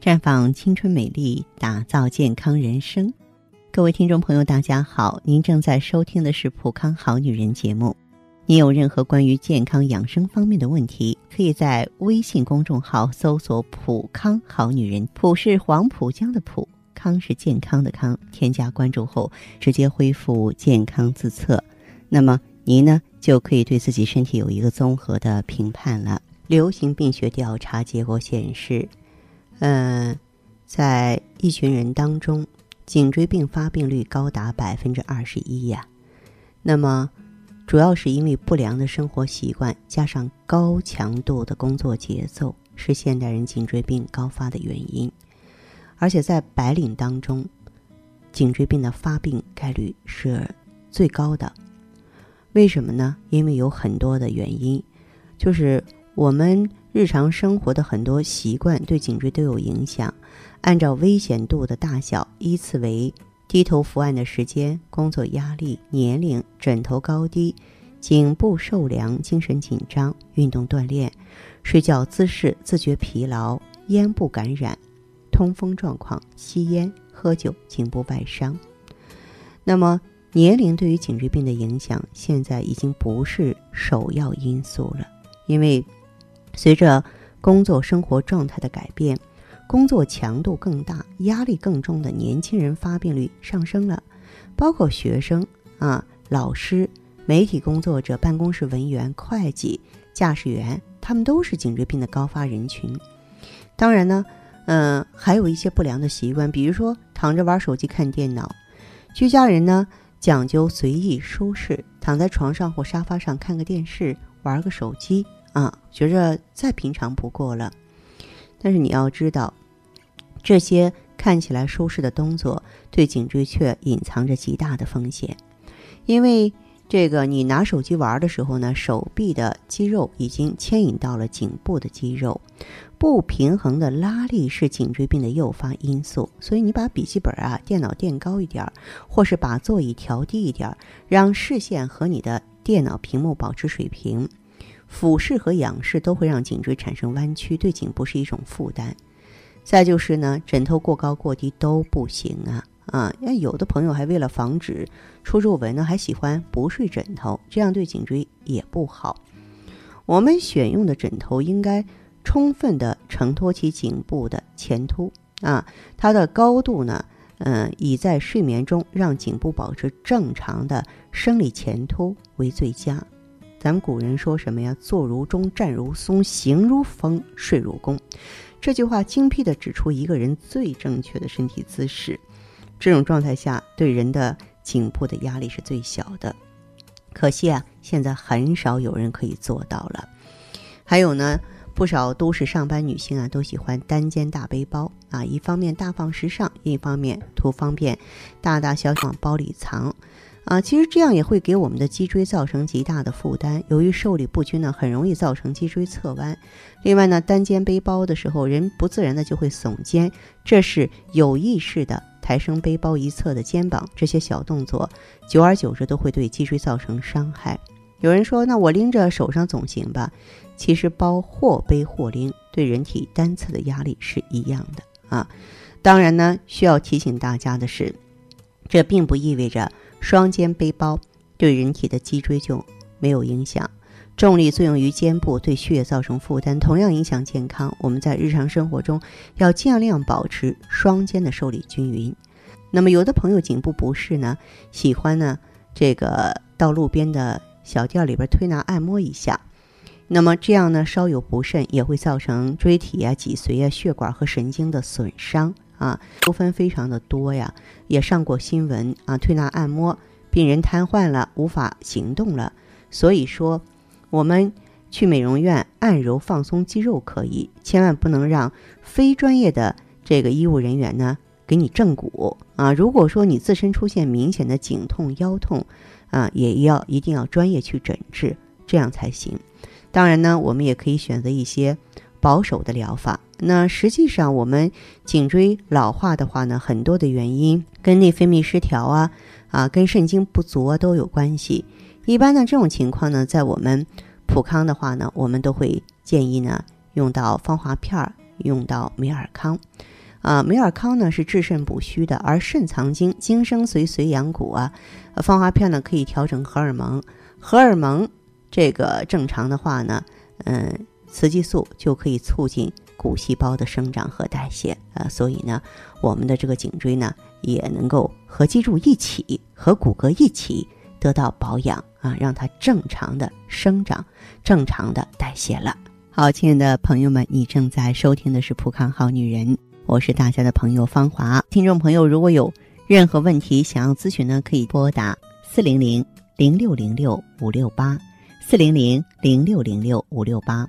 绽放青春美丽，打造健康人生。各位听众朋友，大家好，您正在收听的是《普康好女人》节目。您有任何关于健康养生方面的问题，可以在微信公众号搜索“普康好女人”，普是黄浦江的浦，康是健康的康。添加关注后，直接恢复健康自测，那么您呢就可以对自己身体有一个综合的评判了。流行病学调查结果显示。嗯，在一群人当中，颈椎病发病率高达百分之二十一呀。那么，主要是因为不良的生活习惯加上高强度的工作节奏，是现代人颈椎病高发的原因。而且在白领当中，颈椎病的发病概率是最高的。为什么呢？因为有很多的原因，就是我们。日常生活的很多习惯对颈椎都有影响。按照危险度的大小，依次为：低头伏案的时间、工作压力、年龄、枕头高低、颈部受凉、精神紧张、运动锻炼、睡觉姿势、自觉疲劳、咽部感染、通风状况、吸烟、喝酒、颈部外伤。那么，年龄对于颈椎病的影响，现在已经不是首要因素了，因为。随着工作生活状态的改变，工作强度更大、压力更重的年轻人发病率上升了，包括学生啊、老师、媒体工作者、办公室文员、会计、驾驶员，他们都是颈椎病的高发人群。当然呢，嗯，还有一些不良的习惯，比如说躺着玩手机、看电脑。居家人呢讲究随意舒适，躺在床上或沙发上看个电视、玩个手机。啊，觉着再平常不过了，但是你要知道，这些看起来舒适的动作，对颈椎却隐藏着极大的风险。因为这个，你拿手机玩的时候呢，手臂的肌肉已经牵引到了颈部的肌肉，不平衡的拉力是颈椎病的诱发因素。所以，你把笔记本啊、电脑垫高一点，或是把座椅调低一点，让视线和你的电脑屏幕保持水平。俯视和仰视都会让颈椎产生弯曲，对颈部是一种负担。再就是呢，枕头过高过低都不行啊啊！那有的朋友还为了防止出皱纹呢，还喜欢不睡枕头，这样对颈椎也不好。我们选用的枕头应该充分的承托起颈部的前凸啊，它的高度呢，嗯，以在睡眠中让颈部保持正常的生理前凸为最佳。咱古人说什么呀？坐如钟，站如松，行如风，睡如弓。这句话精辟地指出一个人最正确的身体姿势。这种状态下，对人的颈部的压力是最小的。可惜啊，现在很少有人可以做到了。还有呢，不少都市上班女性啊，都喜欢单肩大背包啊，一方面大方时尚，另一方面图方便，大大小小往包里藏。啊，其实这样也会给我们的脊椎造成极大的负担。由于受力不均呢，很容易造成脊椎侧弯。另外呢，单肩背包的时候，人不自然的就会耸肩，这是有意识的抬升背包一侧的肩膀。这些小动作，久而久之都会对脊椎造成伤害。有人说，那我拎着手上总行吧？其实包或背或拎，对人体单侧的压力是一样的啊。当然呢，需要提醒大家的是，这并不意味着。双肩背包对人体的脊椎就没有影响，重力作用于肩部，对血液造成负担，同样影响健康。我们在日常生活中要尽量保持双肩的受力均匀。那么，有的朋友颈部不适呢，喜欢呢这个到路边的小店里边推拿按摩一下，那么这样呢稍有不慎也会造成椎体啊、脊髓啊、血管和神经的损伤。啊，纠纷非常的多呀，也上过新闻啊。推拿按摩，病人瘫痪了，无法行动了。所以说，我们去美容院按揉放松肌肉可以，千万不能让非专业的这个医务人员呢给你正骨啊。如果说你自身出现明显的颈痛、腰痛啊，也要一定要专业去诊治，这样才行。当然呢，我们也可以选择一些保守的疗法。那实际上，我们颈椎老化的话呢，很多的原因跟内分泌失调啊，啊，跟肾精不足啊都有关系。一般呢，这种情况呢，在我们普康的话呢，我们都会建议呢，用到芳华片儿，用到美尔康。啊，美尔康呢是治肾补虚的，而肾藏精，精生髓，髓养骨啊。芳华片呢可以调整荷尔蒙，荷尔蒙这个正常的话呢，嗯，雌激素就可以促进骨细胞的生长和代谢啊。所以呢，我们的这个颈椎呢也能够和脊柱一起，和骨骼一起得到保养啊，让它正常的生长，正常的代谢了。好，亲爱的朋友们，你正在收听的是《普康好女人》。我是大家的朋友芳华，听众朋友如果有任何问题想要咨询呢，可以拨打四零零零六零六五六八四零零零六零六五六八，